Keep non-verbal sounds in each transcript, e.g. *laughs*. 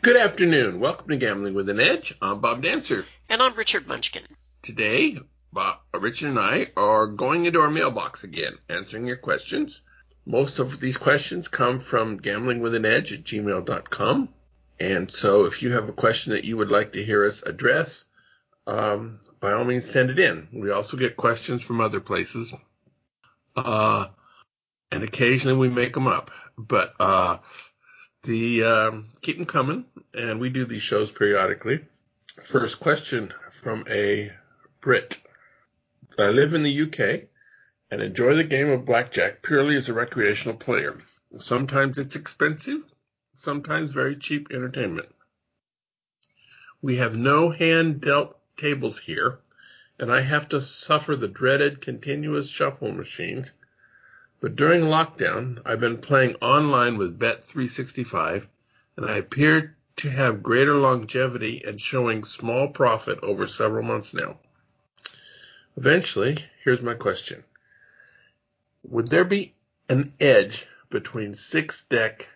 Good afternoon. Welcome to Gambling with an Edge. I'm Bob Dancer. And I'm Richard Munchkin. Today, Bob, Richard and I are going into our mailbox again, answering your questions. Most of these questions come from gamblingwithanedge at gmail.com. And so if you have a question that you would like to hear us address, um, by all means send it in. We also get questions from other places. Uh, and occasionally we make them up. But uh, the um, keep them coming, and we do these shows periodically. First question from a Brit. I live in the UK and enjoy the game of blackjack purely as a recreational player. Sometimes it's expensive, sometimes very cheap entertainment. We have no hand dealt tables here, and I have to suffer the dreaded continuous shuffle machines but during lockdown, I've been playing online with Bet365 and I appear to have greater longevity and showing small profit over several months now. Eventually, here's my question. Would there be an edge between six deck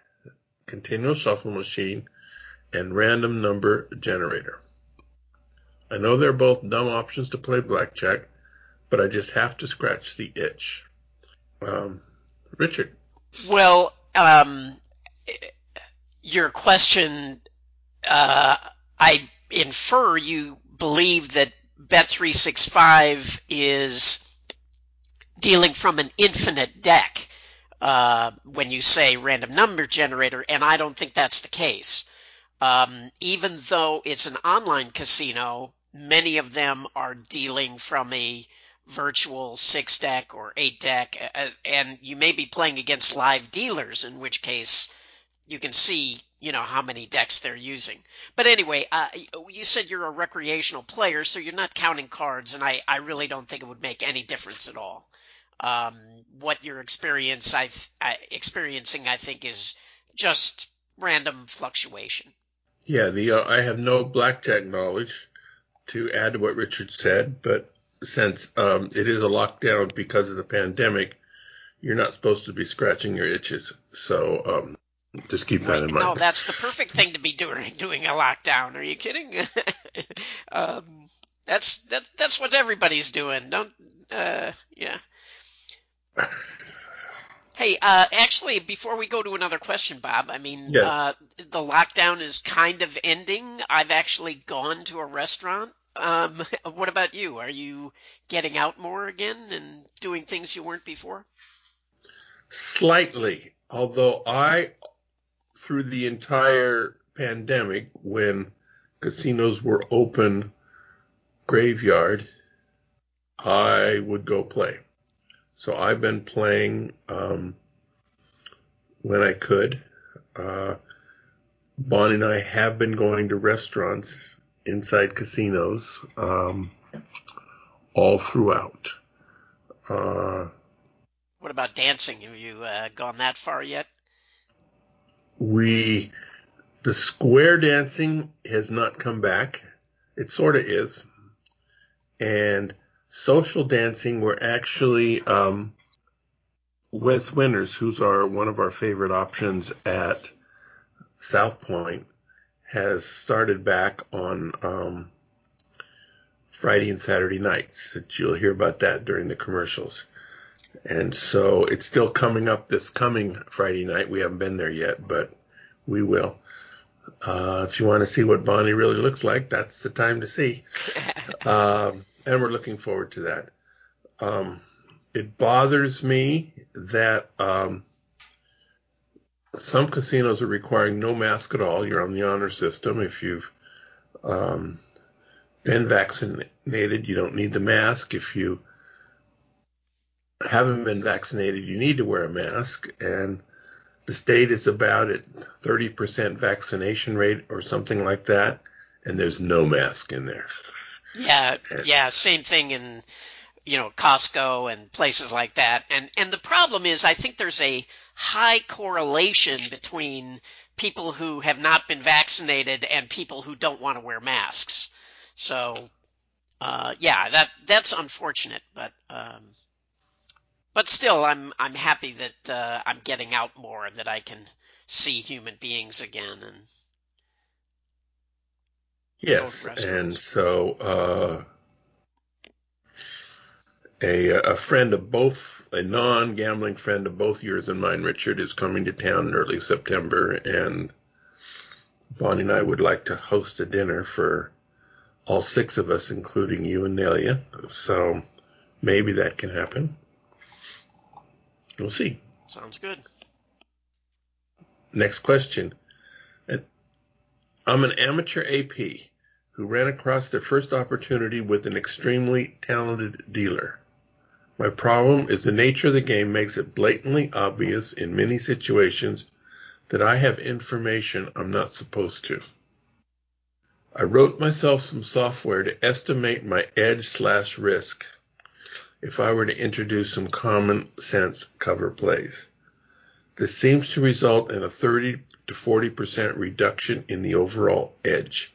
continual shuffle machine and random number generator? I know they're both dumb options to play blackjack, but I just have to scratch the itch. Um, Richard. Well, um, your question, uh, I infer you believe that Bet365 is dealing from an infinite deck uh, when you say random number generator, and I don't think that's the case. Um, even though it's an online casino, many of them are dealing from a virtual six deck or eight deck, and you may be playing against live dealers, in which case you can see, you know, how many decks they're using. But anyway, uh, you said you're a recreational player, so you're not counting cards, and I, I really don't think it would make any difference at all. Um, what you're experience, I, I, experiencing, I think, is just random fluctuation. Yeah, the uh, I have no blackjack knowledge to add to what Richard said, but since um, it is a lockdown because of the pandemic, you're not supposed to be scratching your itches. So um, just keep that in mind. No, that's the perfect thing to be doing *laughs* doing a lockdown. Are you kidding? *laughs* um, that's that, that's what everybody's doing. Don't uh, yeah. *laughs* Hey, uh, actually, before we go to another question, Bob, I mean, yes. uh, the lockdown is kind of ending. I've actually gone to a restaurant um, *laughs* what about you? Are you getting out more again and doing things you weren't before? Slightly, although I, through the entire pandemic, when casinos were open graveyard, I would go play. So I've been playing um, when I could. Uh, Bonnie and I have been going to restaurants inside casinos um, all throughout. Uh, what about dancing? Have you uh, gone that far yet? We, the square dancing has not come back. It sort of is. And social dancing, we're actually, um, Wes Winters, who's our, one of our favorite options at South Point, has started back on um, Friday and Saturday nights. You'll hear about that during the commercials. And so it's still coming up this coming Friday night. We haven't been there yet, but we will. Uh, if you want to see what Bonnie really looks like, that's the time to see. *laughs* um, and we're looking forward to that. Um, it bothers me that um, some casinos are requiring no mask at all. You're on the honor system. If you've um, been vaccinated, you don't need the mask. If you haven't been vaccinated, you need to wear a mask. And the state is about at 30% vaccination rate or something like that. And there's no mask in there. Yeah, yeah, same thing in you know Costco and places like that. And and the problem is, I think there's a high correlation between people who have not been vaccinated and people who don't want to wear masks. So, uh, yeah, that that's unfortunate, but um, but still, I'm I'm happy that uh, I'm getting out more and that I can see human beings again and Yes, and so uh, a a friend of both, a non-gambling friend of both yours and mine, Richard, is coming to town in early September, and Bonnie and I would like to host a dinner for all six of us, including you and Nelia. So maybe that can happen. We'll see. Sounds good. Next question. I'm an amateur AP who ran across their first opportunity with an extremely talented dealer. My problem is the nature of the game makes it blatantly obvious in many situations that I have information I'm not supposed to. I wrote myself some software to estimate my edge slash risk if I were to introduce some common sense cover plays. This seems to result in a 30 to 40% reduction in the overall edge.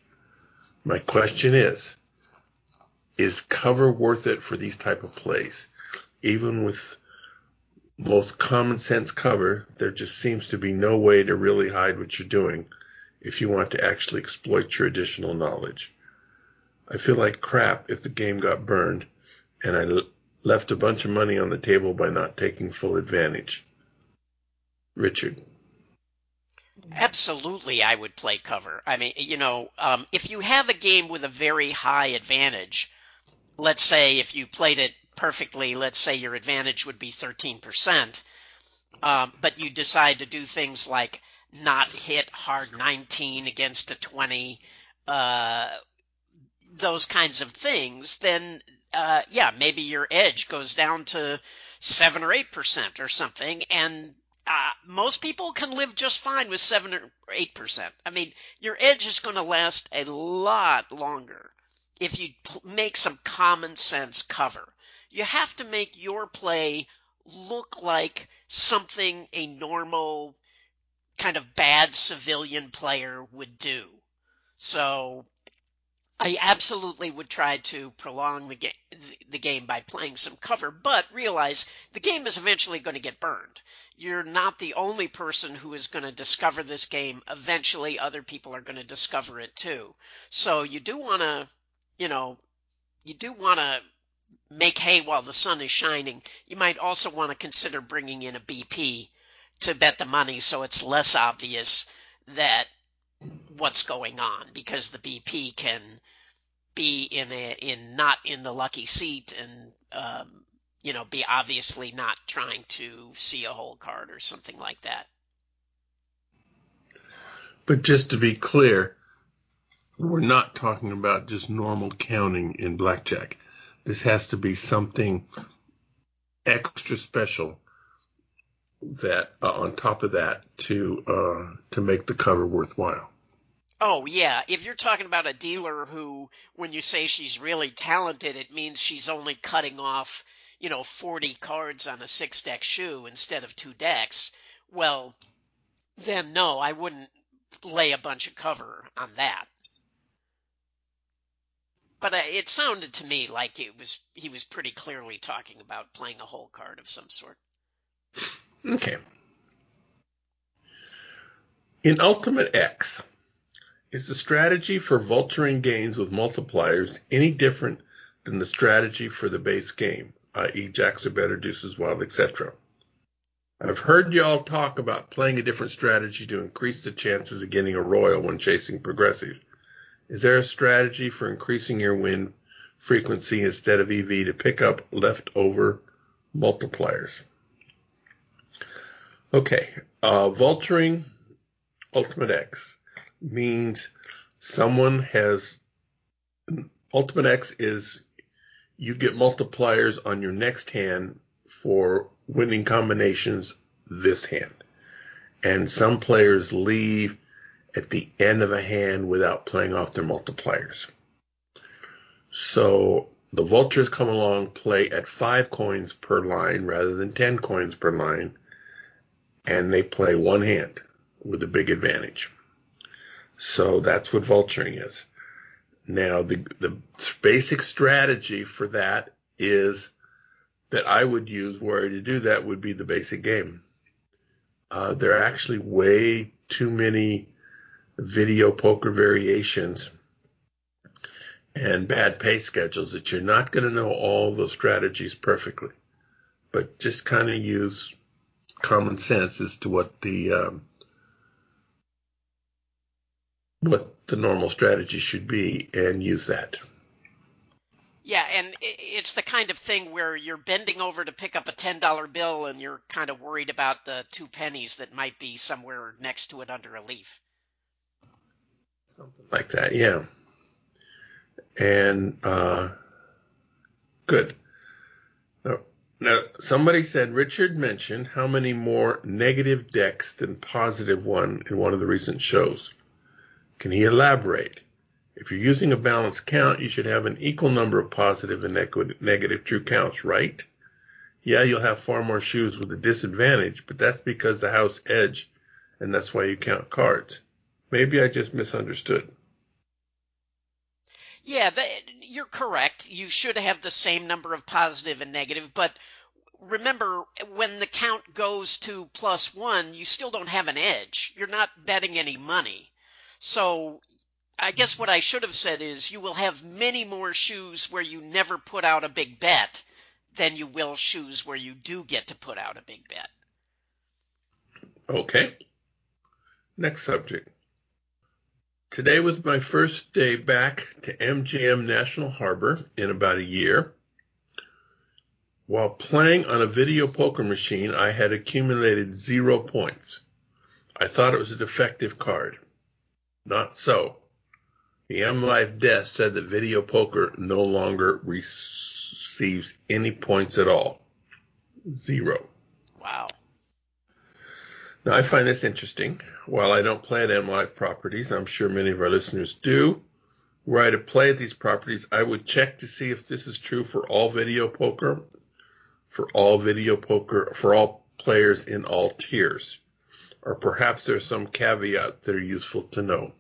My question is, is cover worth it for these type of plays? Even with most common sense cover, there just seems to be no way to really hide what you're doing if you want to actually exploit your additional knowledge. I feel like crap if the game got burned and I l- left a bunch of money on the table by not taking full advantage. Richard. Absolutely, I would play cover. I mean, you know, um, if you have a game with a very high advantage, let's say if you played it perfectly, let's say your advantage would be 13%, um, but you decide to do things like not hit hard 19 against a 20, uh, those kinds of things, then uh, yeah, maybe your edge goes down to seven or eight percent or something, and uh, most people can live just fine with seven or eight percent. I mean, your edge is going to last a lot longer if you make some common sense cover. You have to make your play look like something a normal kind of bad civilian player would do. So I absolutely would try to prolong the, ga- the game by playing some cover, but realize the game is eventually going to get burned you're not the only person who is going to discover this game. Eventually, other people are going to discover it too. So you do want to, you know, you do want to make hay while the sun is shining. You might also want to consider bringing in a BP to bet the money so it's less obvious that what's going on because the BP can be in a in not in the lucky seat and um, you know, be obviously not trying to see a whole card or something like that. But just to be clear, we're not talking about just normal counting in blackjack. This has to be something extra special that uh, on top of that to uh, to make the cover worthwhile. Oh yeah, if you're talking about a dealer who, when you say she's really talented, it means she's only cutting off you know, 40 cards on a six deck shoe instead of two decks, well, then no, I wouldn't lay a bunch of cover on that. But it sounded to me like it was he was pretty clearly talking about playing a whole card of some sort. Okay. In Ultimate X, is the strategy for vulturing gains with multipliers any different than the strategy for the base game? i.e., jacks are better, deuces wild, etc. I've heard y'all talk about playing a different strategy to increase the chances of getting a royal when chasing progressive. Is there a strategy for increasing your win frequency instead of EV to pick up leftover multipliers? Okay, uh, vulturing Ultimate X means someone has Ultimate X is you get multipliers on your next hand for winning combinations this hand. And some players leave at the end of a hand without playing off their multipliers. So the vultures come along, play at five coins per line rather than 10 coins per line, and they play one hand with a big advantage. So that's what vulturing is. Now, the, the basic strategy for that is that I would use where to do that would be the basic game. Uh, there are actually way too many video poker variations and bad pay schedules that you're not going to know all those strategies perfectly, but just kind of use common sense as to what the um, what the normal strategy should be and use that. Yeah, and it's the kind of thing where you're bending over to pick up a $10 bill and you're kind of worried about the two pennies that might be somewhere next to it under a leaf. Something like that, yeah. And uh, good. Now, now, somebody said Richard mentioned how many more negative decks than positive one in one of the recent shows. Can he elaborate? If you're using a balanced count, you should have an equal number of positive and negative true counts, right? Yeah, you'll have far more shoes with a disadvantage, but that's because the house edge, and that's why you count cards. Maybe I just misunderstood. Yeah, you're correct. You should have the same number of positive and negative, but remember, when the count goes to plus one, you still don't have an edge. You're not betting any money. So I guess what I should have said is you will have many more shoes where you never put out a big bet than you will shoes where you do get to put out a big bet. Okay. Next subject. Today was my first day back to MGM National Harbor in about a year. While playing on a video poker machine, I had accumulated zero points. I thought it was a defective card. Not so. The M Life desk said that video poker no longer receives any points at all. Zero. Wow. Now I find this interesting. While I don't play at M Life properties, I'm sure many of our listeners do. Were I to play at these properties, I would check to see if this is true for all video poker, for all video poker, for all players in all tiers. Or perhaps there's some caveat that are useful to know.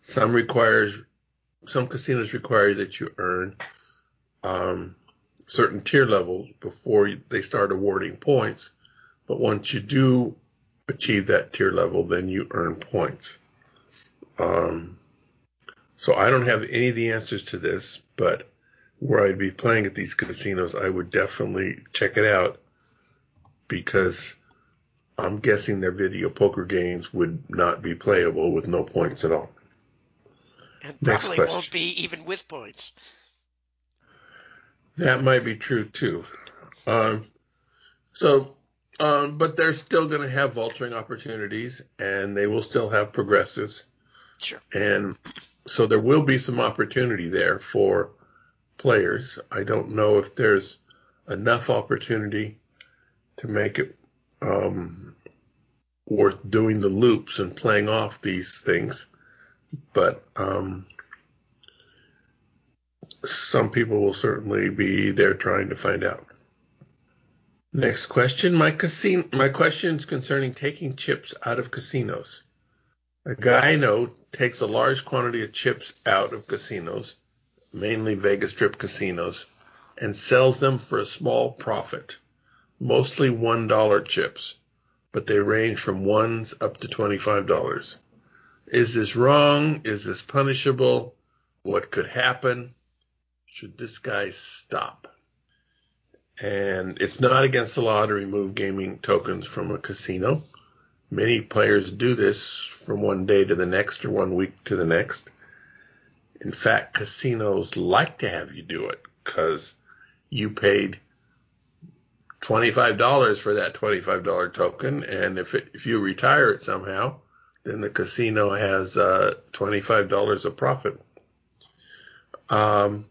Some requires some casinos require that you earn um, certain tier levels before they start awarding points. But once you do achieve that tier level, then you earn points. Um, so I don't have any of the answers to this, but where I'd be playing at these casinos, I would definitely check it out because I'm guessing their video poker games would not be playable with no points at all. And probably won't be even with points. That might be true too. Um, so, um, but they're still going to have vulturing opportunities and they will still have progresses. Sure. And so there will be some opportunity there for players. I don't know if there's enough opportunity to make it um, worth doing the loops and playing off these things but um, some people will certainly be there trying to find out. Next question. My casino, my questions concerning taking chips out of casinos. A guy I know takes a large quantity of chips out of casinos, mainly Vegas Strip casinos, and sells them for a small profit, mostly $1 chips, but they range from ones up to $25. Is this wrong? Is this punishable? What could happen? Should this guy stop? And it's not against the law to remove gaming tokens from a casino. Many players do this from one day to the next or one week to the next. In fact, casinos like to have you do it because you paid $25 for that $25 token. And if it, if you retire it somehow, then the casino has uh, $25 of profit. Um,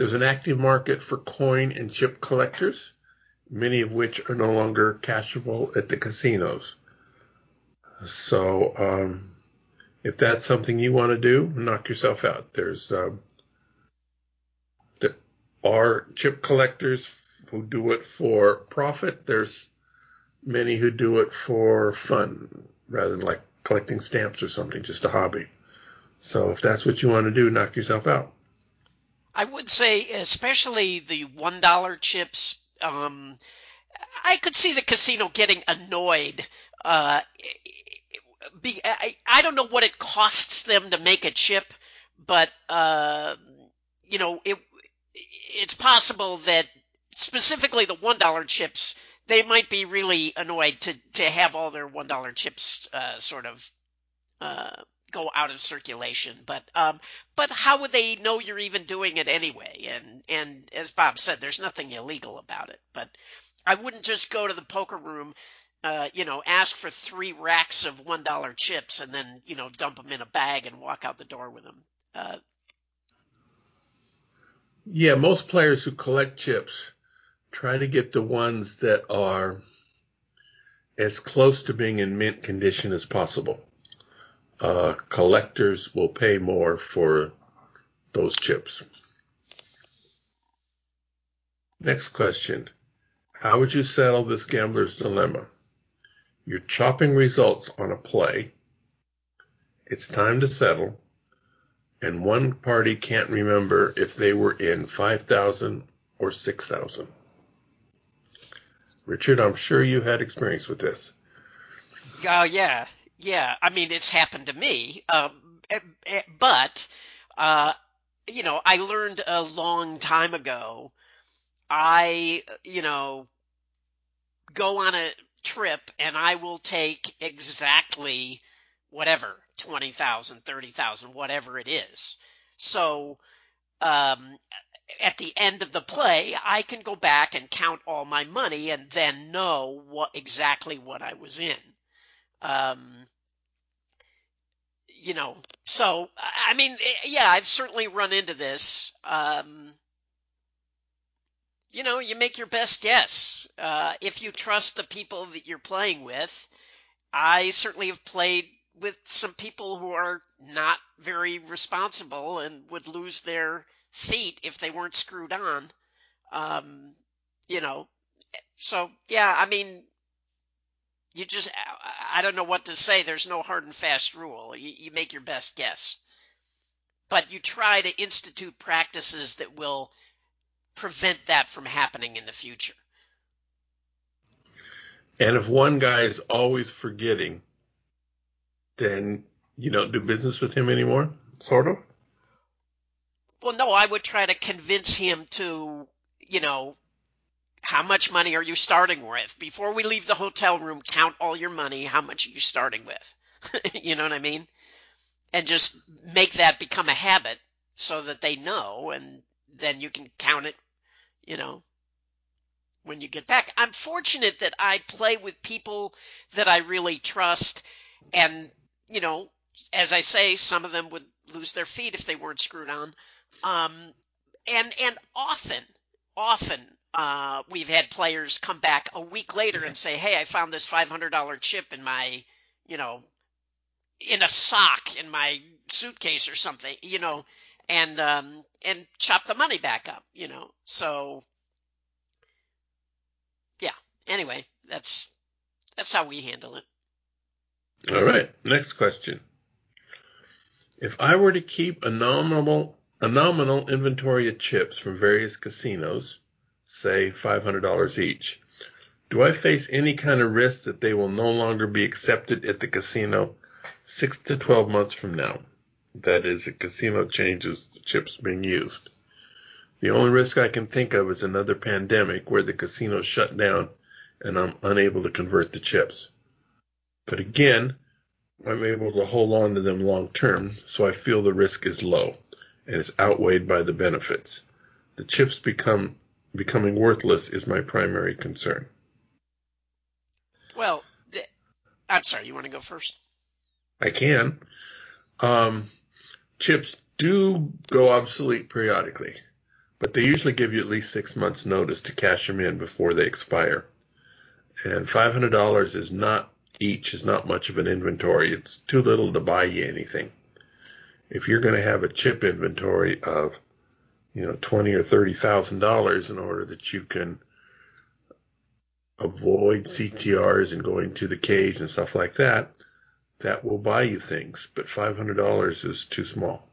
there's an active market for coin and chip collectors, many of which are no longer cashable at the casinos. So, um, if that's something you want to do, knock yourself out. There's um, there are chip collectors who do it for profit. There's many who do it for fun rather than like collecting stamps or something, just a hobby. So if that's what you want to do, knock yourself out. I would say, especially the one dollar chips. Um, I could see the casino getting annoyed. Uh, be, I, I don't know what it costs them to make a chip, but uh, you know, it it's possible that specifically the one dollar chips, they might be really annoyed to to have all their one dollar chips uh, sort of uh, go out of circulation. But um, but how would they know you're even doing it anyway? And and as Bob said, there's nothing illegal about it. But I wouldn't just go to the poker room. Uh, you know, ask for three racks of one dollar chips and then you know dump them in a bag and walk out the door with them. Uh, yeah, most players who collect chips try to get the ones that are as close to being in mint condition as possible. Uh, collectors will pay more for those chips. Next question. How would you settle this gambler's dilemma? You're chopping results on a play. It's time to settle and one party can't remember if they were in 5,000 or 6,000. Richard, I'm sure you had experience with this. Oh, yeah. Yeah. I mean, it's happened to me. Um, eh, eh, but, uh, you know, I learned a long time ago. I, you know, go on a trip and I will take exactly whatever 20,000, 30,000, whatever it is. So, um, at the end of the play, I can go back and count all my money and then know what exactly what I was in. Um, you know, so I mean, yeah, I've certainly run into this. Um, you know, you make your best guess. Uh, if you trust the people that you're playing with, I certainly have played with some people who are not very responsible and would lose their feet if they weren't screwed on. Um, you know, so yeah, I mean, you just, I don't know what to say. There's no hard and fast rule. You, you make your best guess. But you try to institute practices that will prevent that from happening in the future. And if one guy is always forgetting then you don't do business with him anymore, sort of? Well, no, I would try to convince him to, you know, how much money are you starting with? Before we leave the hotel room, count all your money. How much are you starting with? *laughs* you know what I mean? And just make that become a habit so that they know, and then you can count it, you know, when you get back. I'm fortunate that I play with people that I really trust, and you know, as I say, some of them would lose their feet if they weren't screwed on. Um, and and often, often uh, we've had players come back a week later and say, "Hey, I found this five hundred dollar chip in my, you know, in a sock in my suitcase or something," you know, and um, and chop the money back up, you know. So, yeah. Anyway, that's that's how we handle it. All right. Next question. If I were to keep a nominal a nominal inventory of chips from various casinos, say $500 each, do I face any kind of risk that they will no longer be accepted at the casino 6 to 12 months from now? That is, the casino changes the chips being used. The only risk I can think of is another pandemic where the casino shut down and I'm unable to convert the chips. But again, I'm able to hold on to them long term, so I feel the risk is low and is outweighed by the benefits. The chips become becoming worthless is my primary concern. Well, I'm sorry, you want to go first? I can. Um, chips do go obsolete periodically, but they usually give you at least six months notice to cash them in before they expire. And $500 is not each is not much of an inventory. It's too little to buy you anything. If you're going to have a chip inventory of, you know, twenty or thirty thousand dollars in order that you can avoid CTRs and going to the cage and stuff like that, that will buy you things. But five hundred dollars is too small.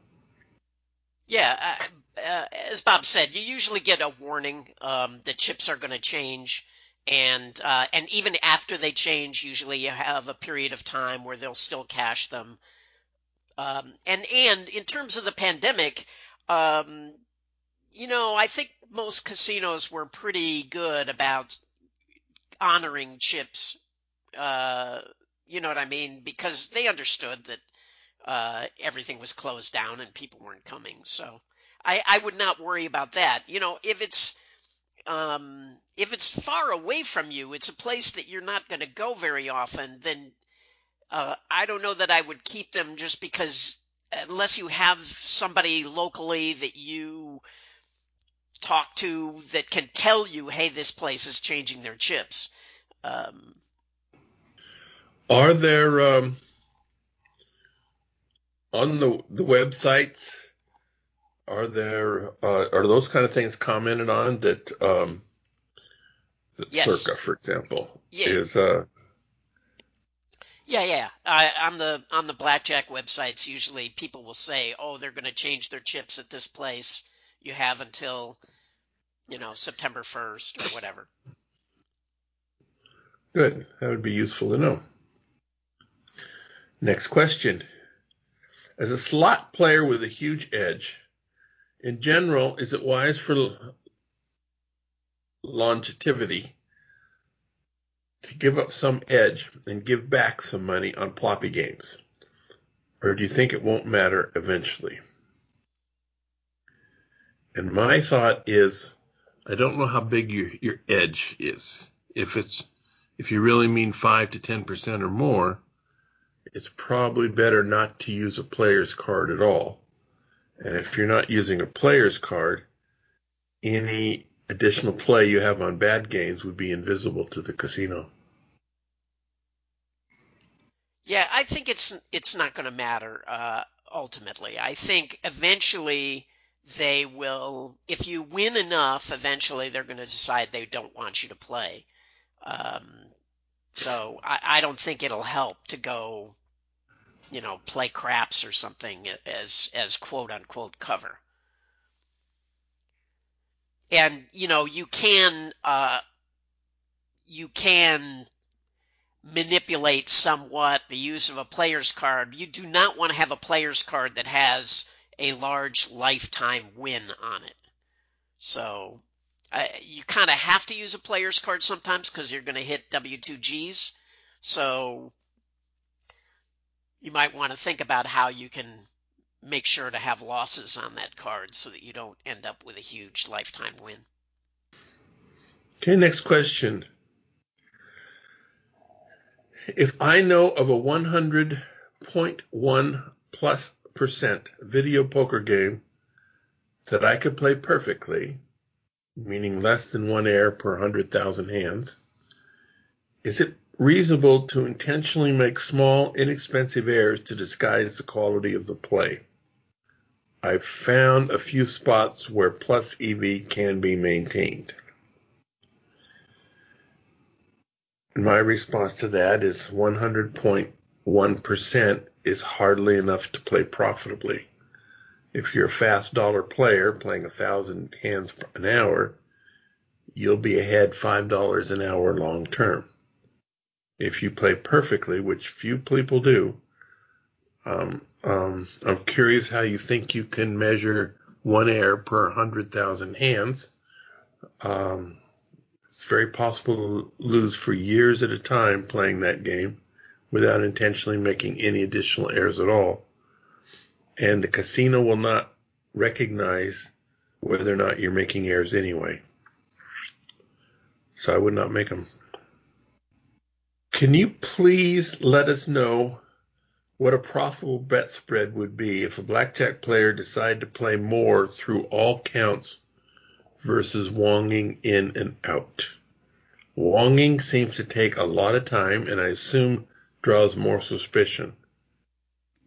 Yeah, uh, as Bob said, you usually get a warning um, that chips are going to change and uh, and even after they change, usually you have a period of time where they'll still cash them. Um, and and in terms of the pandemic, um, you know, I think most casinos were pretty good about honoring chips. Uh, you know what I mean? Because they understood that uh, everything was closed down and people weren't coming. So I, I would not worry about that. You know, if it's um, if it's far away from you, it's a place that you're not going to go very often. Then uh, I don't know that I would keep them just because unless you have somebody locally that you talk to that can tell you, hey, this place is changing their chips. Um, Are there um, on the the websites? Are there uh, are those kind of things commented on that? Um, that Yes. Circa, for example, Yeah. is uh, Yeah, yeah. I, on the on the blackjack websites, usually people will say, "Oh, they're going to change their chips at this place. You have until, you know, September first or whatever." good. That would be useful to know. Next question. As a slot player with a huge edge, in general, is it wise for longevity to give up some edge and give back some money on ploppy games? Or do you think it won't matter eventually? And my thought is, I don't know how big your, your edge is. If it's, if you really mean five to 10% or more, it's probably better not to use a player's card at all. And if you're not using a player's card, any additional play you have on bad games would be invisible to the casino. Yeah, I think it's it's not going to matter uh, ultimately. I think eventually they will, if you win enough, eventually they're going to decide they don't want you to play. Um, so I, I don't think it'll help to go, you know, play craps or something as as quote unquote cover. And you know, you can uh, you can manipulate somewhat the use of a player's card. You do not want to have a player's card that has a large lifetime win on it. So uh, you kind of have to use a player's card sometimes because you're going to hit W2Gs. So you might want to think about how you can make sure to have losses on that card so that you don't end up with a huge lifetime win. Okay, next question. If I know of a 100.1 plus percent video poker game that I could play perfectly, meaning less than one error per 100,000 hands, is it reasonable to intentionally make small, inexpensive errors to disguise the quality of the play? I've found a few spots where plus EV can be maintained. My response to that is 100.1% is hardly enough to play profitably. If you're a fast dollar player playing a thousand hands an hour, you'll be ahead $5 an hour long term. If you play perfectly, which few people do, um, um, I'm curious how you think you can measure one error per 100,000 hands. Um, it's very possible to lose for years at a time playing that game without intentionally making any additional errors at all. And the casino will not recognize whether or not you're making errors anyway. So I would not make them. Can you please let us know what a profitable bet spread would be if a blackjack player decided to play more through all counts versus wonging in and out? Wonging seems to take a lot of time and I assume draws more suspicion.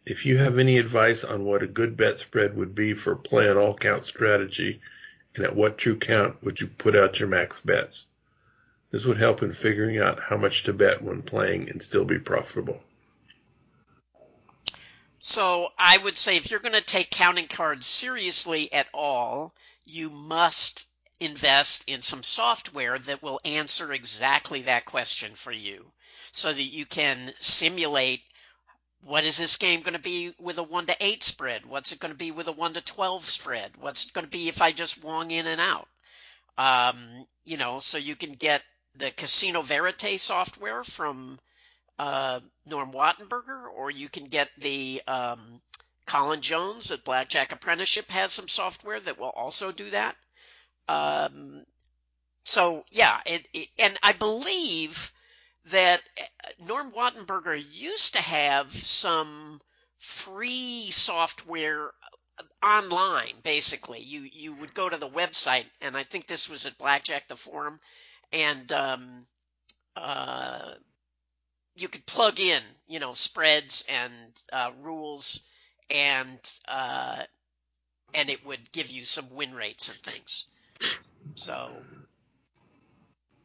If you have any advice on what a good bet spread would be for play on all count strategy and at what true count would you put out your max bets? This would help in figuring out how much to bet when playing and still be profitable. So I would say if you're going to take counting cards seriously at all, you must invest in some software that will answer exactly that question for you so that you can simulate what is this game going to be with a 1 to 8 spread? What's it going to be with a 1 to 12 spread? What's it going to be if I just wong in and out? Um, you know, so you can get the Casino Verite software from uh, Norm Wattenberger, or you can get the um, Colin Jones at Blackjack Apprenticeship has some software that will also do that. Um, so yeah, it, it, and I believe that uh, Norm Wattenberger used to have some free software uh, online basically. You you would go to the website and i think this was at blackjack the forum and um, uh, you could plug in you know spreads and uh, rules and uh, and it would give you some win rates and things. So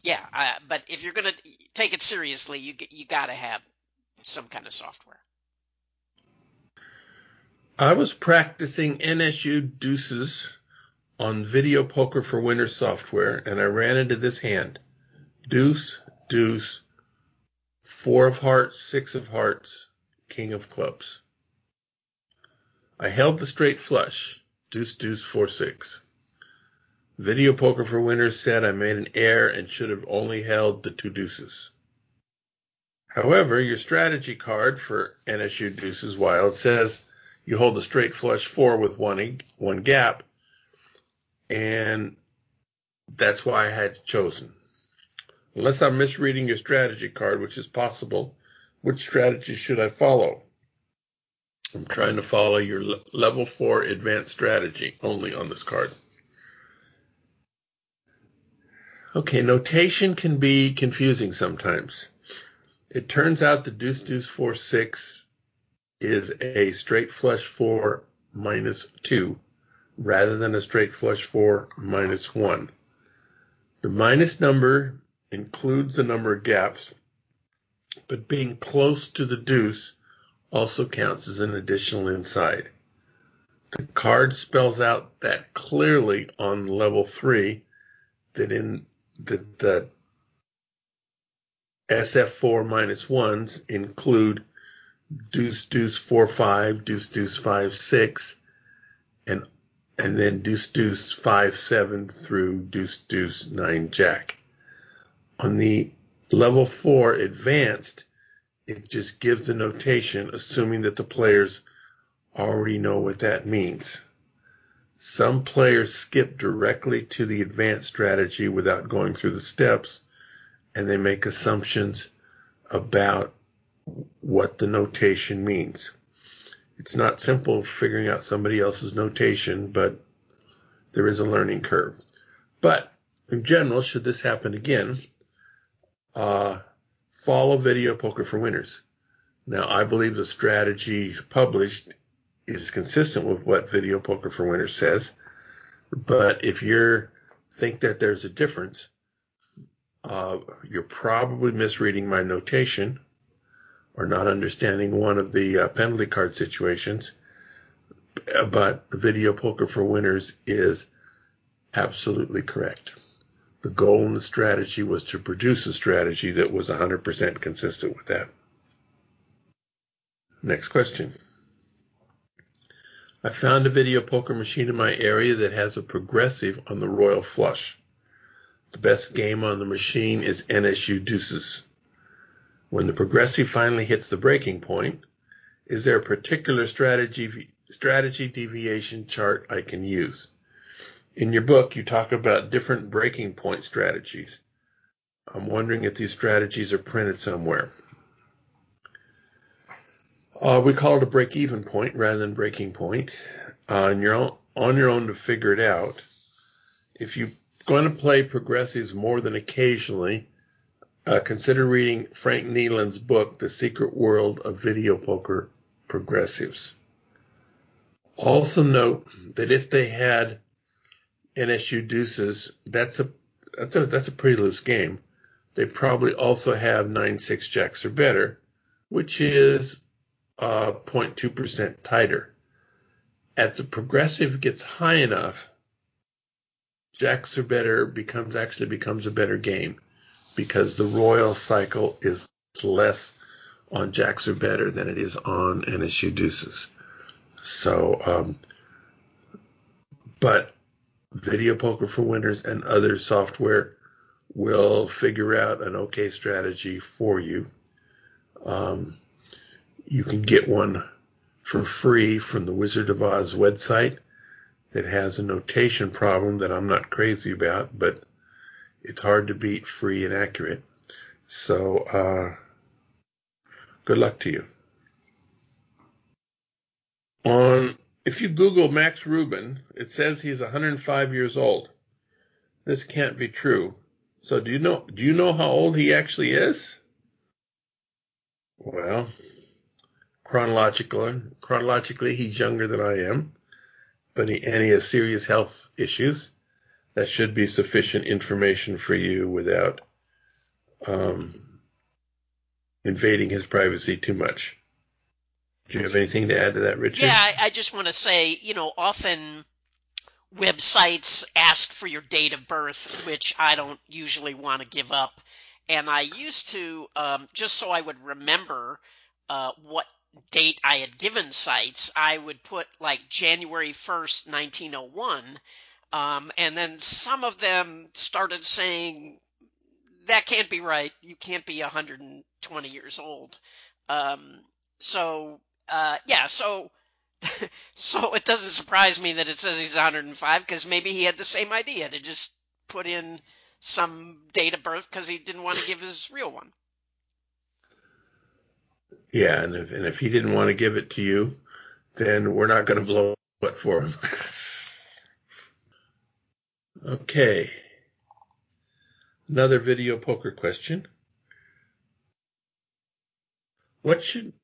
yeah, but if you're going to take it seriously, you you got to have some kind of software. I was practicing NSU deuces on Video Poker for Winners software, and I ran into this hand: deuce, deuce, four of hearts, six of hearts, king of clubs. I held the straight flush, deuce, deuce, four, six. Video Poker for Winners said I made an error and should have only held the two deuces. However, your strategy card for NSU Deuces Wild says you hold a straight flush four with one one gap, and that's why I had chosen. Unless I'm misreading your strategy card, which is possible, which strategy should I follow? I'm trying to follow your level four advanced strategy only on this card. Okay, notation can be confusing sometimes. It turns out the deuce deuce four six is a straight flush four minus two rather than a straight flush four minus one. The minus number includes the number of gaps, but being close to the deuce also counts as an additional inside. The card spells out that clearly on level three that in the, the SF4 minus ones include deuce deuce four five, deuce deuce five six, and and then deuce deuce five seven through deuce deuce nine jack. On the level four advanced, it just gives the notation, assuming that the players already know what that means. Some players skip directly to the advanced strategy without going through the steps, and they make assumptions about what the notation means. It's not simple figuring out somebody else's notation, but there is a learning curve. But in general, should this happen again, uh, follow Video Poker for Winners. Now, I believe the strategy published is consistent with what Video Poker for Winners says. But if you think that there's a difference, uh, you're probably misreading my notation or not understanding one of the uh, penalty card situations. But the Video Poker for Winners is absolutely correct. The goal in the strategy was to produce a strategy that was 100% consistent with that. Next question. I found a video poker machine in my area that has a progressive on the Royal Flush. The best game on the machine is NSU Deuces. When the progressive finally hits the breaking point, is there a particular strategy strategy deviation chart I can use? In your book, you talk about different breaking point strategies. I'm wondering if these strategies are printed somewhere. Uh, we call it a break-even point rather than breaking point. Uh, and you're on, on your own to figure it out. If you're going to play progressives more than occasionally, uh, consider reading Frank Kneeland's book, The Secret World of Video Poker Progressives. Also note that if they had NSU deuces, that's a that's a that's a pretty loose game. They probably also have nine six jacks or better, which is uh, 0.2% tighter. As the progressive gets high enough, jacks are better becomes actually becomes a better game because the royal cycle is less on jacks are better than it is on NSU deuces. So, um, but Video Poker for Winners and other software will figure out an okay strategy for you. Um, you can get one for free from the Wizard of Odds website It has a notation problem that I'm not crazy about, but it's hard to beat free and accurate. So, uh, good luck to you. On, if you Google Max Rubin, it says he's 105 years old. This can't be true. So do you know, do you know how old he actually is? Well, chronologically, chronologically, he's younger than I am, but he, and he has serious health issues. That should be sufficient information for you without um, invading his privacy too much. Do you have anything to add to that, Richard? Yeah, I, I just want to say, you know, often websites ask for your date of birth, which I don't usually want to give up. And I used to, um, just so I would remember uh, what date I had given sites, I would put like January 1st, 1901. Um, and then some of them started saying, that can't be right. You can't be 120 years old. Um, so, uh, yeah, so, *laughs* so it doesn't surprise me that it says he's 105 because maybe he had the same idea to just put in some date of birth because he didn't want to give his real one. Yeah, and if, and if he didn't want to give it to you, then we're not going to blow it for him. *laughs* okay. Another video poker question. What should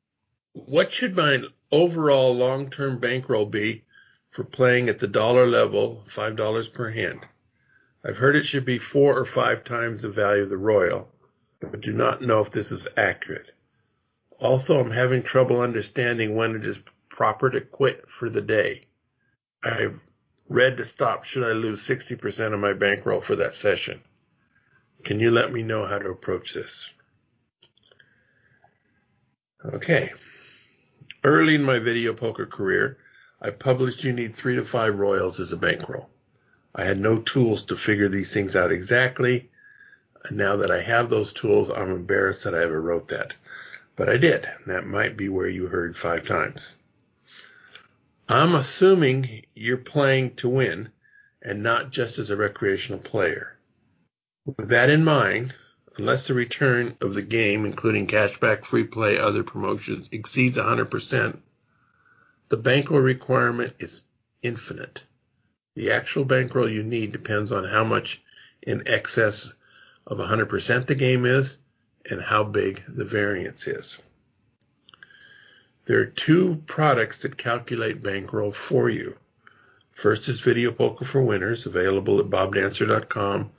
what should my overall long-term bankroll be for playing at the dollar level, five dollars per hand? I've heard it should be four or five times the value of the royal, but do not know if this is accurate. Also, I'm having trouble understanding when it is proper to quit for the day. I've read to stop should I lose 60% of my bankroll for that session. Can you let me know how to approach this? Okay. Early in my video poker career, I published you need three to five royals as a bankroll. I had no tools to figure these things out exactly. And now that I have those tools, I'm embarrassed that I ever wrote that. But I did. That might be where you heard five times. I'm assuming you're playing to win and not just as a recreational player. With that in mind, unless the return of the game, including cashback, free play, other promotions, exceeds 100%, the bankroll requirement is infinite. The actual bankroll you need depends on how much in excess of 100% the game is and how big the variance is. There are two products that calculate bankroll for you. First is Video Poker for Winners, available at bobdancer.com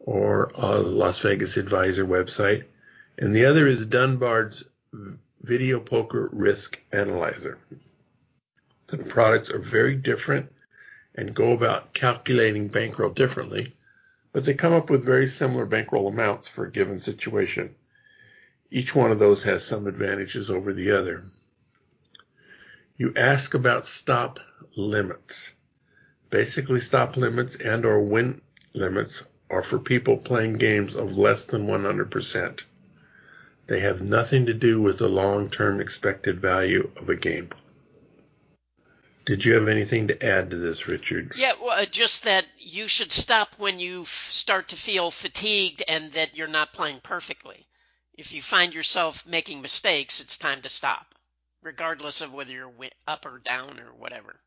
or a Las Vegas Advisor website, and the other is Dunbar's Video Poker Risk Analyzer. The products are very different and go about calculating bankroll differently, but they come up with very similar bankroll amounts for a given situation. Each one of those has some advantages over the other. You ask about stop limits. Basically, stop limits and or win limits are for people playing games of less than 100%. They have nothing to do with the long-term expected value of a game. Did you have anything to add to this, Richard? Yeah, well, uh, just that you should stop when you f- start to feel fatigued and that you're not playing perfectly. If you find yourself making mistakes, it's time to stop, regardless of whether you're up or down or whatever.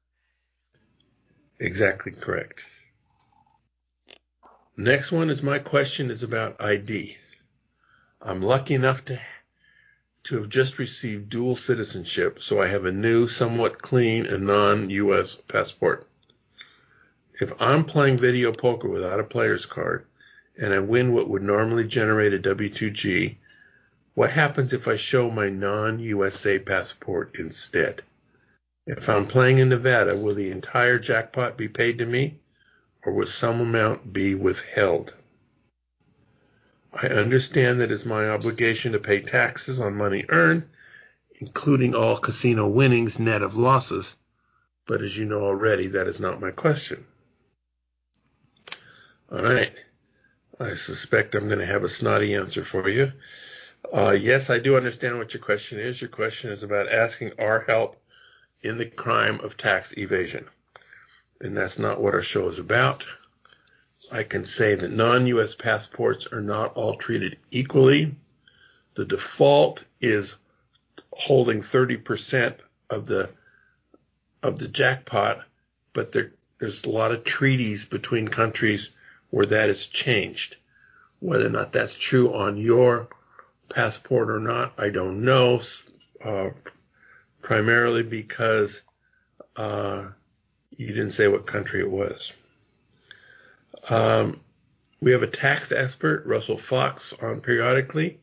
Exactly correct. Next one is my question is about ID. I'm lucky enough to to have just received dual citizenship, so I have a new, somewhat clean and non-US passport. If I'm playing video poker without a player's card and I win what would normally generate a W2G, what happens if I show my non-USA passport instead? If I'm playing in Nevada, will the entire jackpot be paid to me or will some amount be withheld? I understand that it's my obligation to pay taxes on money earned, including all casino winnings net of losses, but as you know already, that is not my question. All right. I suspect I'm going to have a snotty answer for you. Uh, yes, I do understand what your question is. Your question is about asking our help in the crime of tax evasion. And that's not what our show is about. I can say that non-U.S. passports are not all treated equally. The default is holding 30% of the of the jackpot, but there, there's a lot of treaties between countries where that is changed. Whether or not that's true on your passport or not, I don't know. Uh, primarily because uh, you didn't say what country it was. Um, we have a tax expert, Russell Fox, on periodically.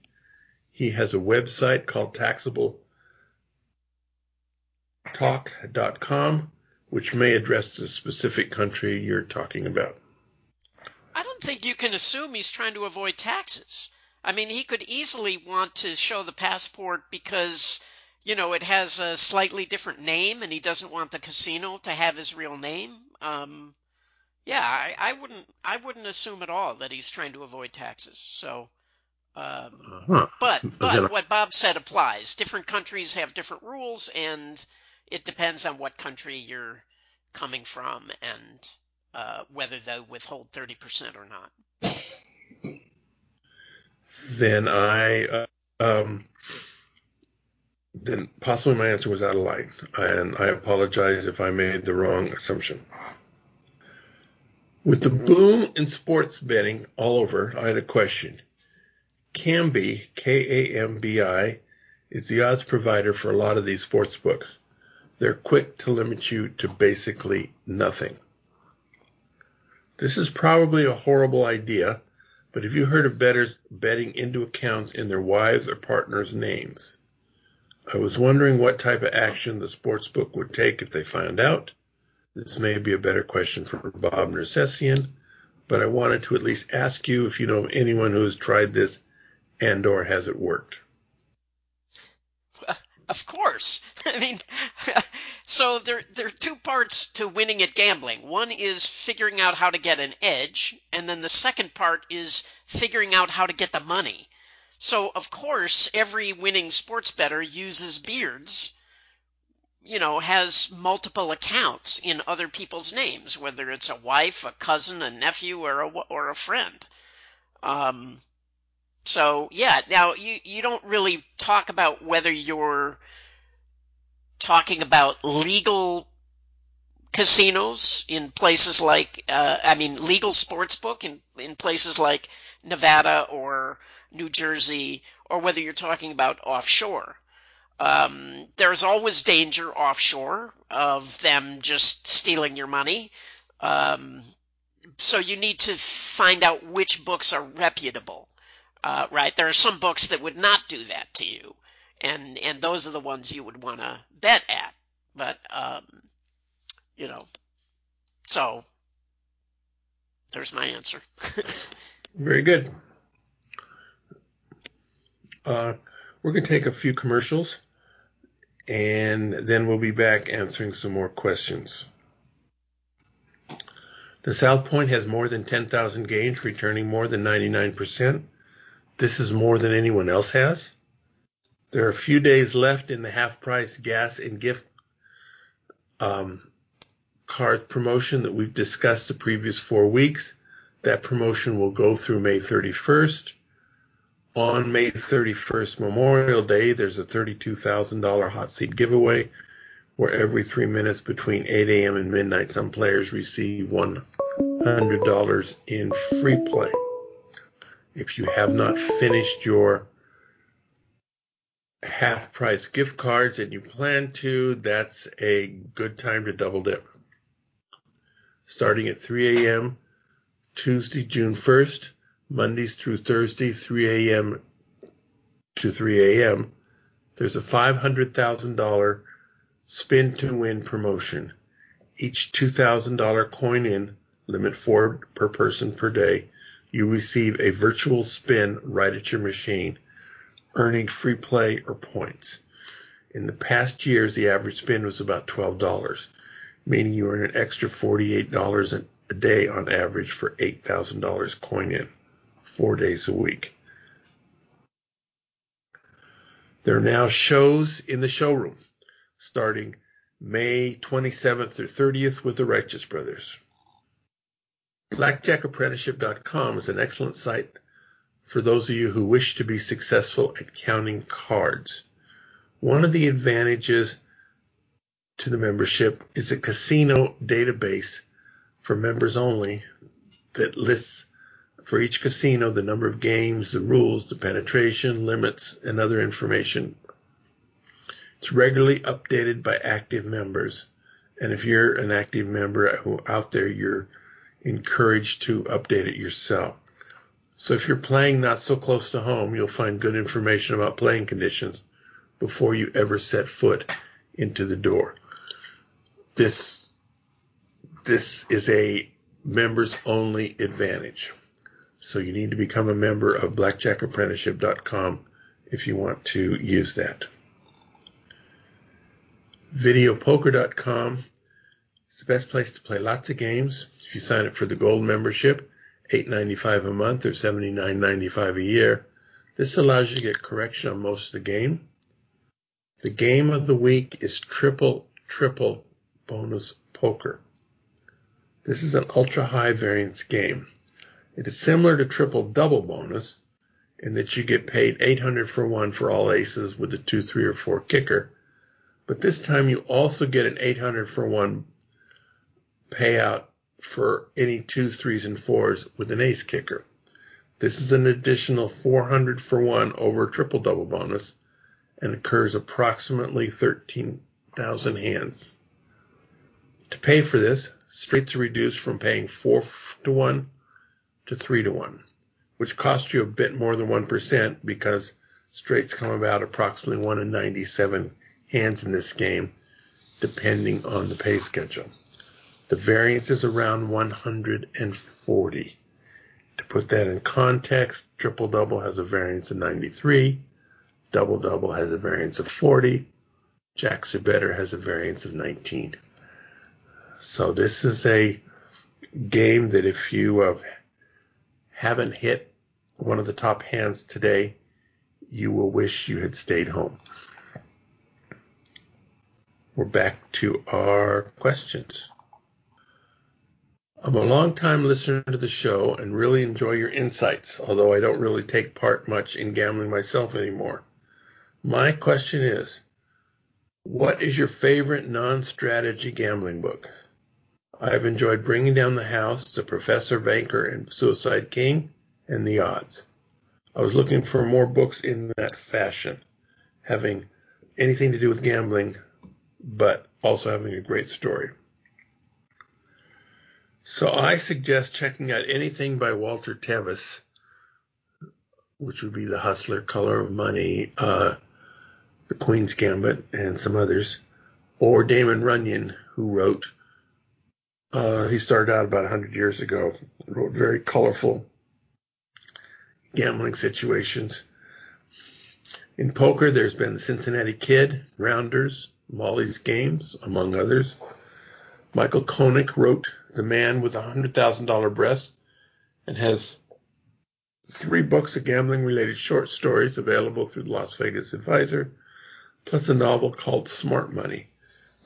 He has a website called taxabletalk.com, which may address the specific country you're talking about. I don't think you can assume he's trying to avoid taxes. I mean, he could easily want to show the passport because, you know, it has a slightly different name and he doesn't want the casino to have his real name. Um, yeah, I, I wouldn't I wouldn't assume at all that he's trying to avoid taxes. So, um, huh. but but what Bob said applies. Different countries have different rules, and it depends on what country you're coming from and uh, whether they withhold thirty percent or not. Then I uh, um, then possibly my answer was out of line, and I apologize if I made the wrong assumption. With the boom in sports betting all over, I had a question. Kambi, K-A-M-B-I, is the odds provider for a lot of these sports books. They're quick to limit you to basically nothing. This is probably a horrible idea, but have you heard of bettors betting into accounts in their wives' or partners' names? I was wondering what type of action the sports book would take if they found out, this may be a better question for Bob Nersesian, but I wanted to at least ask you if you know of anyone who has tried this and or has it worked. Of course. *laughs* I mean, *laughs* so there there are two parts to winning at gambling. One is figuring out how to get an edge, and then the second part is figuring out how to get the money. So of course, every winning sports bettor uses beards you know, has multiple accounts in other people's names, whether it's a wife, a cousin, a nephew, or a, or a friend. Um, so yeah, now you, you don't really talk about whether you're talking about legal casinos in places like, uh, I mean, legal sports book in, in places like Nevada or New Jersey, or whether you're talking about offshore. Um, there's always danger offshore of them just stealing your money. Um, so you need to find out which books are reputable, uh, right? There are some books that would not do that to you, and and those are the ones you would want to bet at. But um, you know, so there's my answer. *laughs* Very good. Uh, we're going to take a few commercials and then we'll be back answering some more questions. The South Point has more than 10,000 games, returning more than 99%. This is more than anyone else has. There are a few days left in the half price gas and gift um, card promotion that we've discussed the previous four weeks. That promotion will go through May 31st. On May 31st, Memorial Day, there's a $32,000 hot seat giveaway where every three minutes between 8 a.m. and midnight, some players receive $100 in free play. If you have not finished your half price gift cards and you plan to, that's a good time to double dip. Starting at 3 a.m. Tuesday, June 1st, Mondays through Thursday, 3 a.m. to 3 a.m. There's a $500,000 spin to win promotion. Each $2,000 coin in, limit four per person per day, you receive a virtual spin right at your machine, earning free play or points. In the past years, the average spin was about $12, meaning you earn an extra $48 a day on average for $8,000 coin in, four days a week. There are now shows in the showroom starting May 27th through 30th with the Righteous Brothers. BlackjackApprenticeship.com is an excellent site for those of you who wish to be successful at counting cards. One of the advantages to the membership is a casino database for members only that lists for each casino the number of games, the rules, the penetration, limits, and other information. It's regularly updated by active members. And if you're an active member out there, you're encouraged to update it yourself. So if you're playing not so close to home, you'll find good information about playing conditions before you ever set foot into the door. This this is a members only advantage. So you need to become a member of blackjackapprenticeship.com if you want to use that. Videopoker.com is the best place to play lots of games. If you sign up for the gold membership, $8.95 a month or $79.95 a year, this allows you to get correction on most of the game. The game of the week is triple triple bonus poker. This is an ultra high variance game. It is similar to triple double bonus in that you get paid 800 for one for all aces with a 2, 3, or 4 kicker. But this time you also get an 800 for one payout for any 2s, 3s, and 4s with an ace kicker. This is an additional 400 for one over triple double bonus and occurs approximately 13,000 hands. To pay for this, straights are reduced from paying 4 to 1 to 3 to 1, which costs you a bit more than 1% because straights come about approximately 1 in 97 hands in this game, depending on the pay schedule. The variance is around 140. To put that in context, triple double has a variance of 93, Double Double has a variance of 40. Jacks are better has a variance of 19. So this is a game that if you uh, haven't hit one of the top hands today, you will wish you had stayed home. We're back to our questions. I'm a long time listener to the show and really enjoy your insights, although I don't really take part much in gambling myself anymore. My question is, what is your favorite non-strategy gambling book? I've enjoyed Bringing Down the House, The Professor Banker, and Suicide King, and The Odds. I was looking for more books in that fashion, having anything to do with gambling, but also having a great story. So I suggest checking out anything by Walter Tevis, which would be The Hustler, Color of Money, uh, the Queen's Gambit, and some others, or Damon Runyon, who wrote. Uh, he started out about 100 years ago, wrote very colorful gambling situations. In poker, there's been the Cincinnati Kid, Rounders, Molly's Games, among others. Michael Konik wrote The Man with a $100,000 Breast and has three books of gambling related short stories available through the Las Vegas Advisor plus a novel called Smart Money,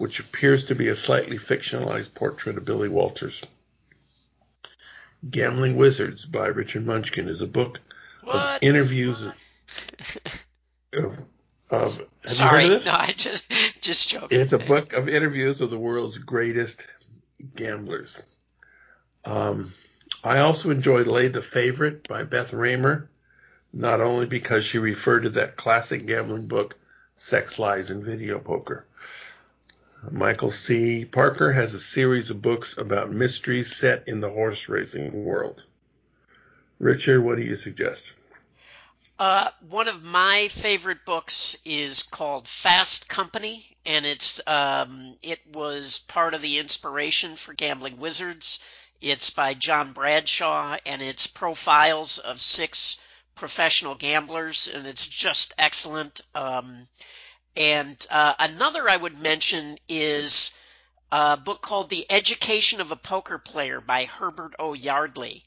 which appears to be a slightly fictionalized portrait of Billy Walters. Gambling Wizards by Richard Munchkin is a book what? of interviews of, of Sorry, no, I just just joking. It's a book of interviews of the world's greatest gamblers. Um, I also enjoyed Lay the Favorite by Beth Raymer, not only because she referred to that classic gambling book Sex, Lies, and Video Poker. Michael C. Parker has a series of books about mysteries set in the horse racing world. Richard, what do you suggest? Uh, one of my favorite books is called Fast Company, and it's um, it was part of the inspiration for Gambling Wizards. It's by John Bradshaw, and it's profiles of six professional gamblers, and it's just excellent. Um, and uh, another I would mention is a book called The Education of a Poker Player by Herbert O. Yardley.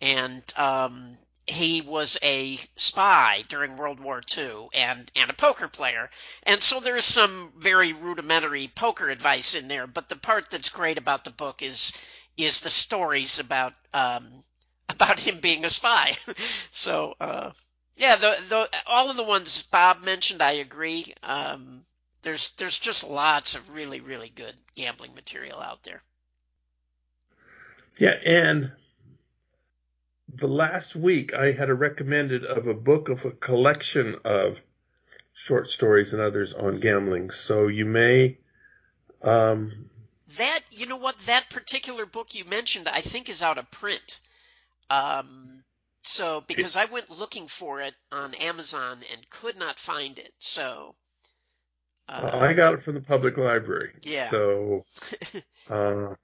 And um, he was a spy during World War II and, and a poker player. And so there's some very rudimentary poker advice in there, but the part that's great about the book is is the stories about um, *laughs* about him being a spy. *laughs* so uh, yeah, the, the all of the ones Bob mentioned, I agree. Um, there's there's just lots of really really good gambling material out there. Yeah, and the last week I had a recommended of a book of a collection of short stories and others on gambling. So you may um, that you know what that particular book you mentioned I think is out of print. Um, so because I went looking for it on Amazon and could not find it, so uh, I got it from the public library. Yeah. So, *laughs* uh,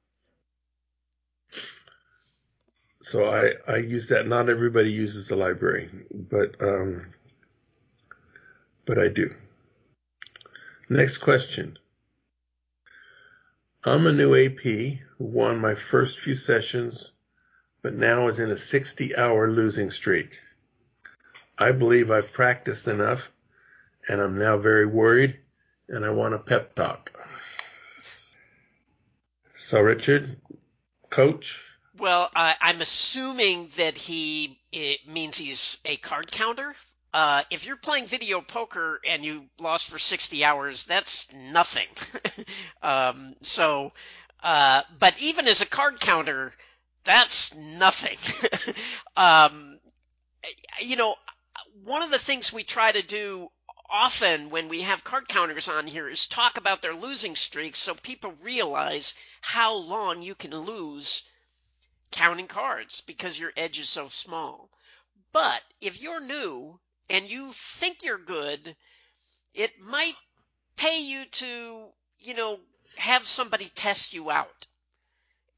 so I I use that. Not everybody uses the library, but um, but I do. Next question. I'm a new AP who won my first few sessions, but now is in a 60 hour losing streak. I believe I've practiced enough, and I'm now very worried and I want a pep talk. So, Richard, coach. Well, uh, I'm assuming that he it means he's a card counter. Uh, if you're playing video poker and you lost for 60 hours, that's nothing. *laughs* um, so, uh, but even as a card counter, that's nothing. *laughs* um, you know, one of the things we try to do often when we have card counters on here is talk about their losing streaks so people realize how long you can lose counting cards because your edge is so small. But if you're new and you think you're good, it might pay you to, you know, have somebody test you out.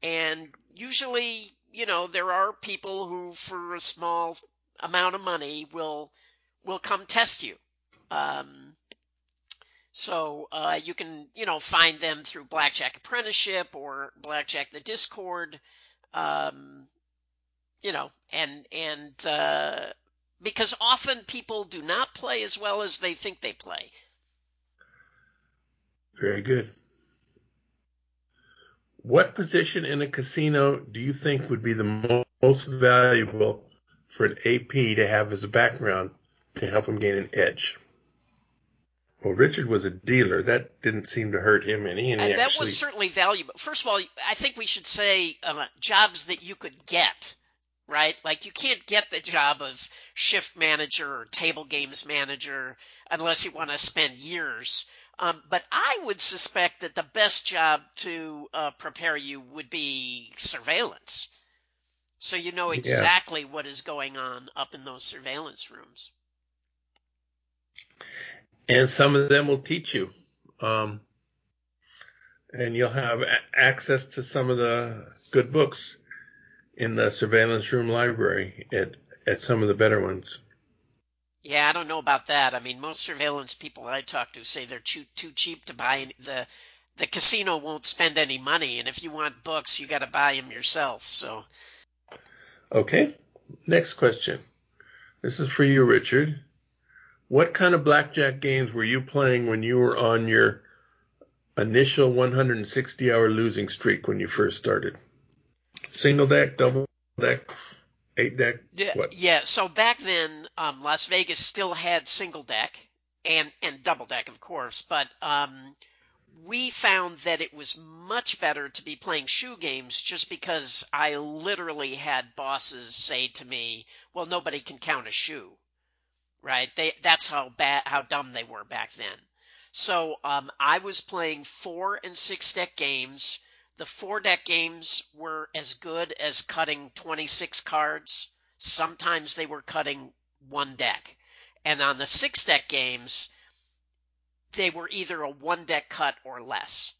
And usually, you know, there are people who for a small amount of money will will come test you. Um, so uh, you can, you know, find them through Blackjack Apprenticeship or Blackjack the Discord, um, you know, and and uh, because often people do not play as well as they think they play. Very good. What position in a casino do you think would be the most valuable for an AP to have as a background to help him gain an edge? Well, Richard was a dealer. That didn't seem to hurt him any. And, and that actually... was certainly valuable. First of all, I think we should say uh, jobs that you could get, right? Like you can't get the job of shift manager or table games manager unless you want to spend years. Um, but I would suspect that the best job to uh, prepare you would be surveillance. So you know exactly yeah. what is going on up in those surveillance rooms and some of them will teach you. Um, and you'll have a- access to some of the good books in the surveillance room library at, at some of the better ones. Yeah, I don't know about that. I mean, most surveillance people I talk to say they're too too cheap to buy. The the casino won't spend any money, and if you want books, you got to buy them yourself. So. Okay. Next question. This is for you, Richard. What kind of blackjack games were you playing when you were on your initial 160 hour losing streak when you first started? Single deck, double deck, eight deck? Yeah, what? yeah. So back then, um, Las Vegas still had single deck and, and double deck, of course, but, um, we found that it was much better to be playing shoe games just because I literally had bosses say to me, well, nobody can count a shoe right? They that's how bad how dumb they were back then. So um, I was playing four and six deck games. The four deck games were as good as cutting 26 cards. Sometimes they were cutting one deck. And on the six deck games, they were either a one deck cut or less.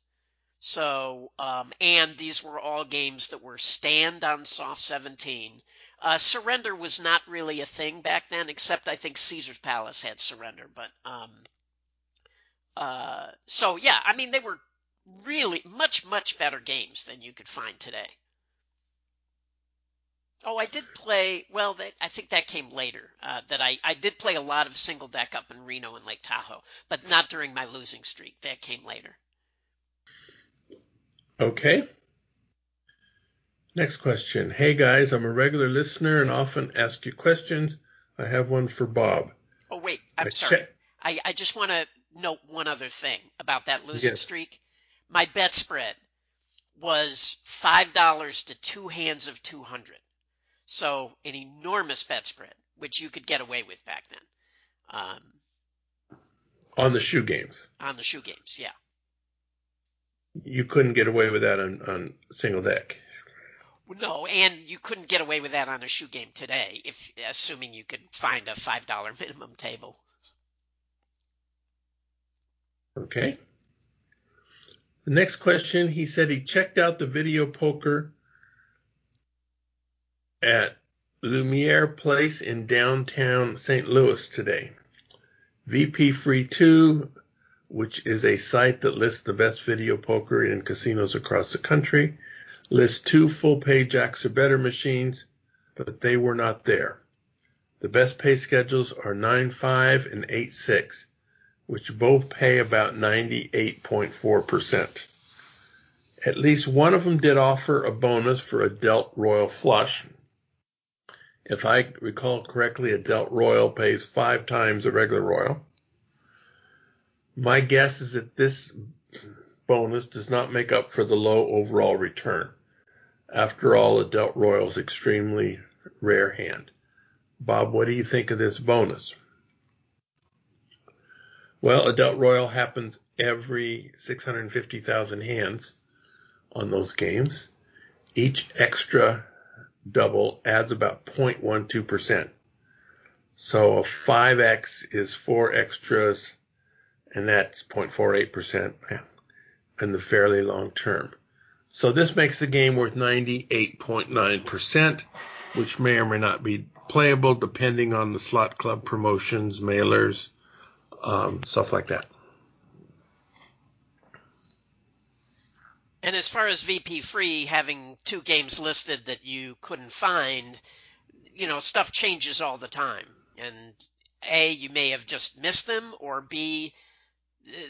So, um, and these were all games that were stand on Soft 17. Uh, surrender was not really a thing back then, except I think Caesar's Palace had surrender. But um, uh, so yeah, I mean they were really much much better games than you could find today. Oh, I did play. Well, that, I think that came later. Uh, that I I did play a lot of single deck up in Reno and Lake Tahoe, but not during my losing streak. That came later. Okay. Next question. Hey guys, I'm a regular listener and often ask you questions. I have one for Bob. Oh wait, I'm I sorry. I, I just want to note one other thing about that losing yes. streak. My bet spread was five dollars to two hands of two hundred. So an enormous bet spread, which you could get away with back then. Um, on the shoe games. On the shoe games, yeah. You couldn't get away with that on, on single deck. No, and you couldn't get away with that on a shoe game today, if assuming you could find a five dollar minimum table. Okay. The next question, he said he checked out the video poker at Lumiere Place in downtown St. Louis today. VP Free 2, which is a site that lists the best video poker in casinos across the country, lists two full pay jacks or better machines, but they were not there. The best pay schedules are 9.5 and 8.6, which both pay about 98.4%. At least one of them did offer a bonus for a dealt Royal flush. If I recall correctly, a dealt Royal pays five times a regular Royal. My guess is that this bonus does not make up for the low overall return. After all, a dealt Royal is extremely rare hand. Bob, what do you think of this bonus? Well, a dealt Royal happens every 650,000 hands on those games. Each extra double adds about 0.12%. So a 5x is four extras, and that's 0.48% in the fairly long term. So this makes the game worth 98.9%, which may or may not be playable depending on the slot club promotions, mailers, um, stuff like that. And as far as VP free having two games listed that you couldn't find, you know, stuff changes all the time. And A, you may have just missed them, or B,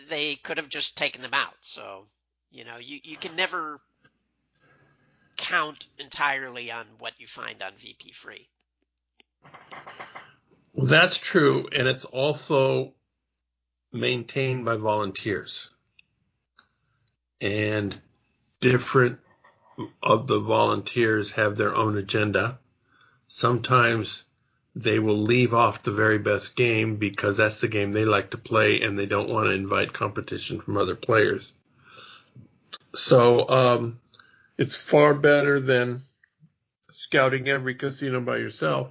they could have just taken them out. So, you know, you, you can never count entirely on what you find on VP free. Well, that's true, and it's also maintained by volunteers. And different of the volunteers have their own agenda. Sometimes they will leave off the very best game because that's the game they like to play and they don't want to invite competition from other players. So, um, it's far better than scouting every casino by yourself,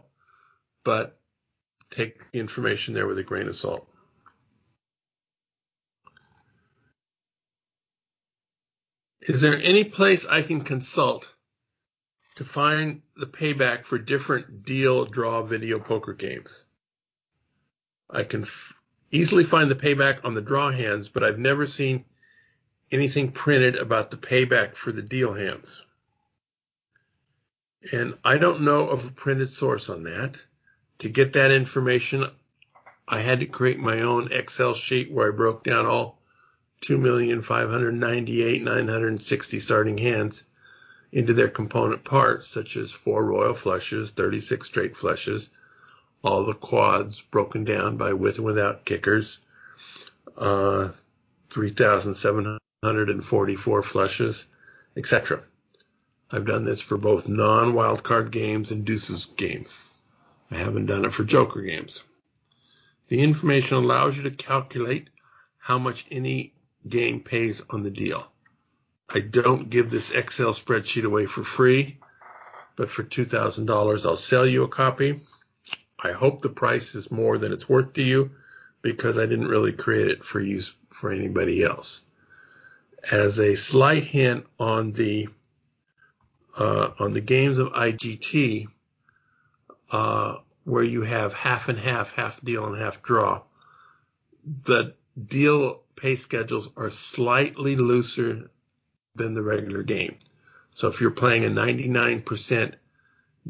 but take the information there with a grain of salt. Is there any place I can consult to find the payback for different deal draw video poker games? I can f- easily find the payback on the draw hands, but I've never seen anything printed about the payback for the deal hands. And I don't know of a printed source on that. To get that information, I had to create my own Excel sheet where I broke down all 2,598,960 starting hands into their component parts, such as four royal flushes, 36 straight flushes, all the quads broken down by with and without kickers, uh, 3,700 144 flushes, etc. I've done this for both non-wildcard games and deuces games. I haven't done it for joker games. The information allows you to calculate how much any game pays on the deal. I don't give this Excel spreadsheet away for free, but for $2,000 I'll sell you a copy. I hope the price is more than it's worth to you because I didn't really create it for use for anybody else as a slight hint on the uh, on the games of IGT, uh, where you have half and half, half deal and half draw, the deal pay schedules are slightly looser than the regular game. So if you're playing a 99%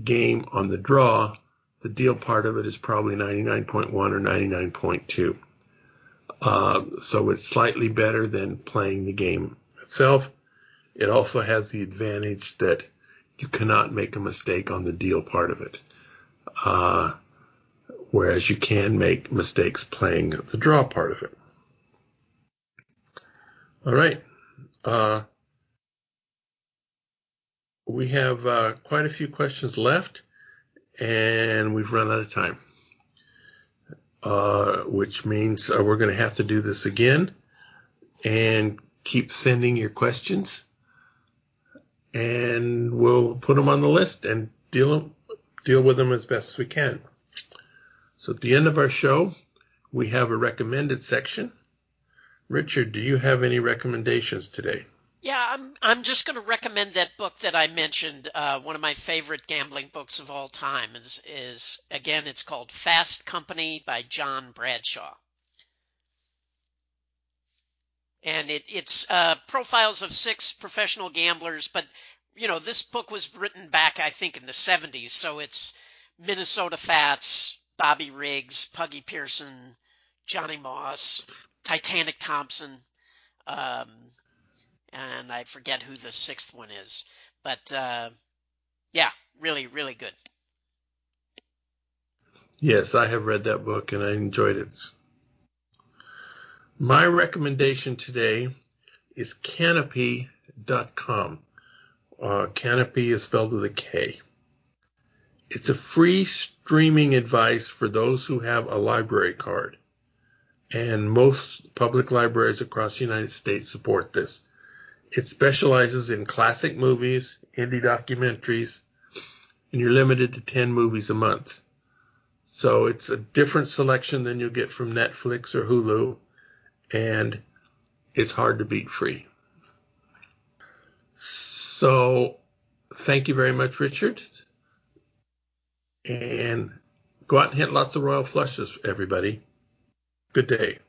game on the draw, the deal part of it is probably 99.1 or 99.2. Uh, so it's slightly better than playing the game itself. It also has the advantage that you cannot make a mistake on the deal part of it. Uh, whereas you can make mistakes playing the draw part of it. All right. Uh, we have uh, quite a few questions left, and we've run out of time, uh, which means uh, we're going to have to do this again and keep sending your questions, and we'll put them on the list and deal deal with them as best as we can. So at the end of our show, we have a recommended section. Richard, do you have any recommendations today? Yeah, I'm I'm just going to recommend that book that I mentioned. Uh, one of my favorite gambling books of all time is is again it's called Fast Company by John Bradshaw, and it, it's uh, profiles of six professional gamblers. But you know this book was written back I think in the 70s, so it's Minnesota Fats, Bobby Riggs, Puggy Pearson, Johnny Moss, Titanic Thompson. Um, and I forget who the sixth one is. But uh, yeah, really, really good. Yes, I have read that book and I enjoyed it. My recommendation today is Kanopy.com. Uh, Kanopy is spelled with a K. It's a free streaming advice for those who have a library card. And most public libraries across the United States support this. It specializes in classic movies, indie documentaries, and you're limited to 10 movies a month. So it's a different selection than you'll get from Netflix or Hulu, and it's hard to beat free. So thank you very much, Richard. And go out and hit lots of royal flushes, everybody. Good day.